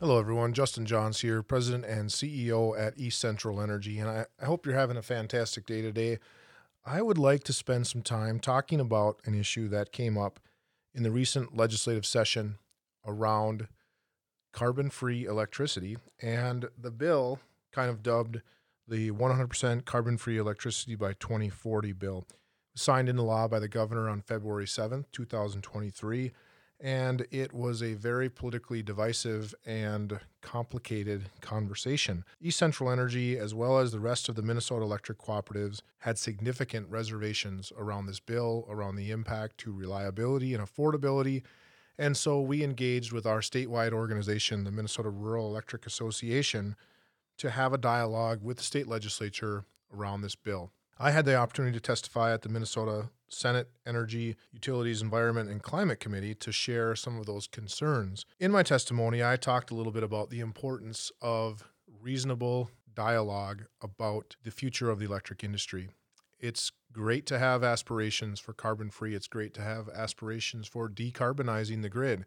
Hello, everyone. Justin Johns here, President and CEO at East Central Energy, and I, I, hope you're having a fantastic day today. I would like to spend some time talking about an issue that came up in the recent legislative session around carbon free electricity and the bill kind of dubbed the 100% carbon free electricity by 2040 bill, signed into law by the governor on February 7th, 2023 and it was a very politically divisive and complicated conversation. East Central Energy, as well as the rest of the Minnesota electric cooperatives, had significant reservations around this bill, around the impact to reliability and affordability. And so we engaged with our statewide organization, the Minnesota Rural Electric Association, to have a dialogue with the state legislature around this bill. I had the opportunity to testify at the Minnesota Senate Energy, Utilities, Environment, and Climate Committee to share some of those concerns. In my testimony, I talked a little bit about the importance of reasonable dialogue about the future of the electric industry. It's great to have aspirations for carbon free, it's great to have aspirations for decarbonizing the grid.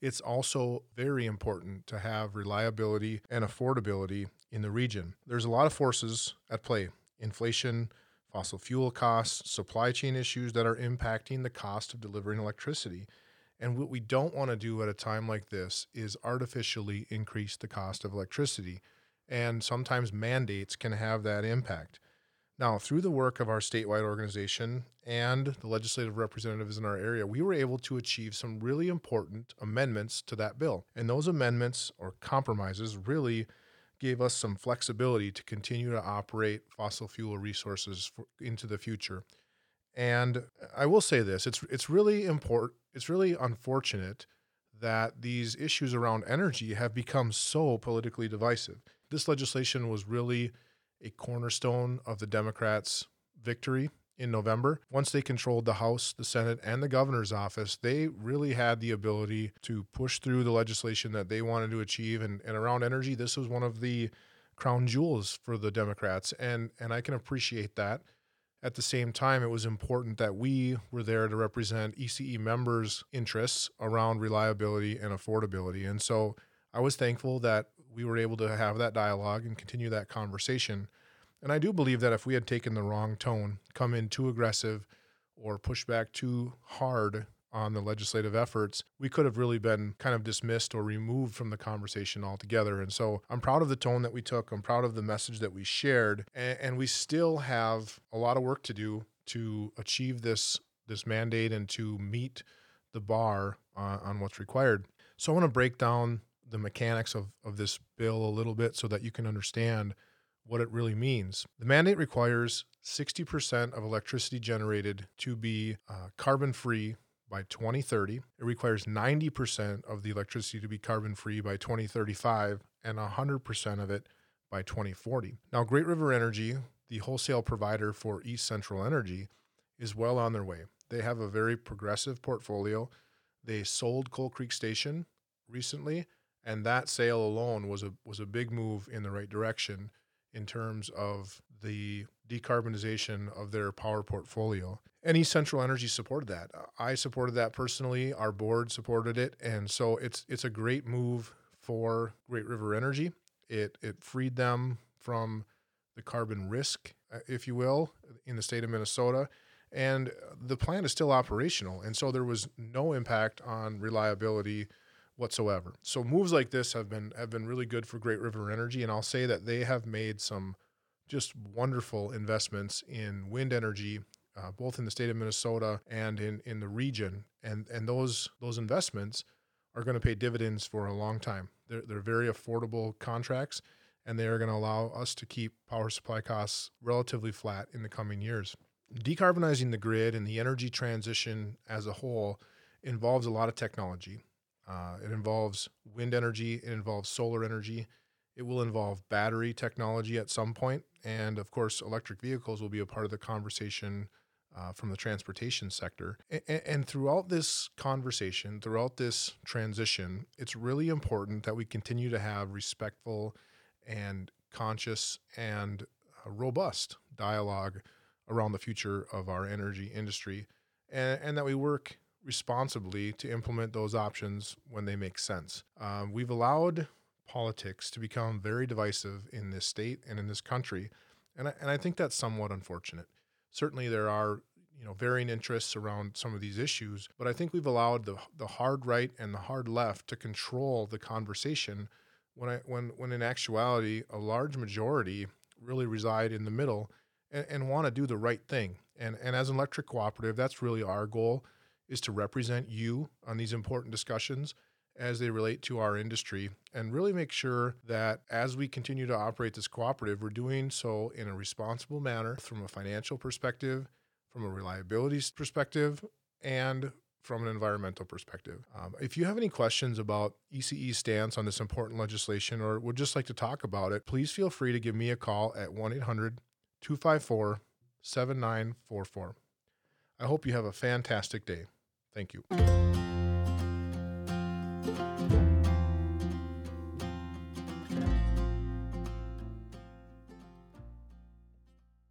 It's also very important to have reliability and affordability in the region. There's a lot of forces at play inflation, fossil fuel costs, supply chain issues that are impacting the cost of delivering electricity. And what we don't want to do at a time like this is artificially increase the cost of electricity. And sometimes mandates can have that impact. Now, through the work of our statewide organization and the legislative representatives in our area, we were able to achieve some really important amendments to that bill. And those amendments or compromises really gave us some flexibility to continue to operate fossil fuel resources for, into the future. And I will say this: it's it's really important. It's really unfortunate that these issues around energy have become so politically divisive. This legislation was really a cornerstone of the Democrats' victory in November. Once they controlled the House, the Senate, and the governor's office, they really had the ability to push through the legislation that they wanted to achieve. And, and around energy, this was one of the crown jewels for the Democrats. And, and I can appreciate that. At the same time, it was important that we were there to represent ECE members' interests around reliability and affordability. And so I was thankful that we were able to have that dialogue and continue that conversation. And I do believe that if we had taken the wrong tone, come in too aggressive, or push back too hard on the legislative efforts, we could have really been kind of dismissed or removed from the conversation altogether. And so I'm proud of the tone that we took. I'm proud of the message that we shared. And, we still have a lot of work to do to achieve this, this mandate and to meet the bar uh, on what's required. So I want to break down the mechanics of, of this bill a little bit so that you can understand what it really means. The mandate requires 60% of electricity generated to be uh, carbon free by 2030. It requires 90% of the electricity to be carbon free by 2035 and 100% of it by 2040. Now, Great River Energy, the wholesale provider for East Central Energy, is well on their way. They have a very progressive portfolio. They sold Coal Creek Station recently, and that sale alone was a was a big move in the right direction in terms of the decarbonization of their power portfolio. East Central Energy supported that. I supported that personally. Our board supported it, and so it's it's a great move for Great River Energy. It it freed them from the carbon risk, uh, if you will, in the state of Minnesota. And the plant is still operational, and so there was no impact on reliability whatsoever. So moves like this have been have been really good for Great River Energy, and I'll say that they have made some just wonderful investments in wind energy, uh, both in the state of Minnesota and in in the region, and and those those investments are going to pay dividends for a long time. They're they're very affordable contracts, and they are going to allow us to keep power supply costs relatively flat in the coming years. Decarbonizing the grid and the energy transition as a whole involves a lot of technology uh, it involves wind energy, it involves solar energy, it will involve battery technology at some point, and of course, electric vehicles will be a part of the conversation uh, from the transportation sector. And, and throughout this conversation, throughout this transition, it's really important that we continue to have respectful and conscious and uh, robust dialogue around the future of our energy industry, and, and that we work responsibly to implement those options when they make sense. Um, we've allowed politics to become very divisive in this state and in this country. And I, and I think that's somewhat unfortunate. Certainly, there are you know varying interests around some of these issues, but I think we've allowed the the hard right and the hard left to control the conversation when I when when in actuality a large majority really reside in the middle and, and want to do the right thing. And and as an electric cooperative, that's really our goal is to represent you on these important discussions as they relate to our industry and really make sure that as we continue to operate this cooperative, we're doing so in a responsible manner from a financial perspective, from a reliability perspective, and from an environmental perspective. Um, if you have any questions about ECE's stance on this important legislation or would just like to talk about it, please feel free to give me a call at 1 800 254 7944. I hope you have a fantastic day. Thank you. Mm.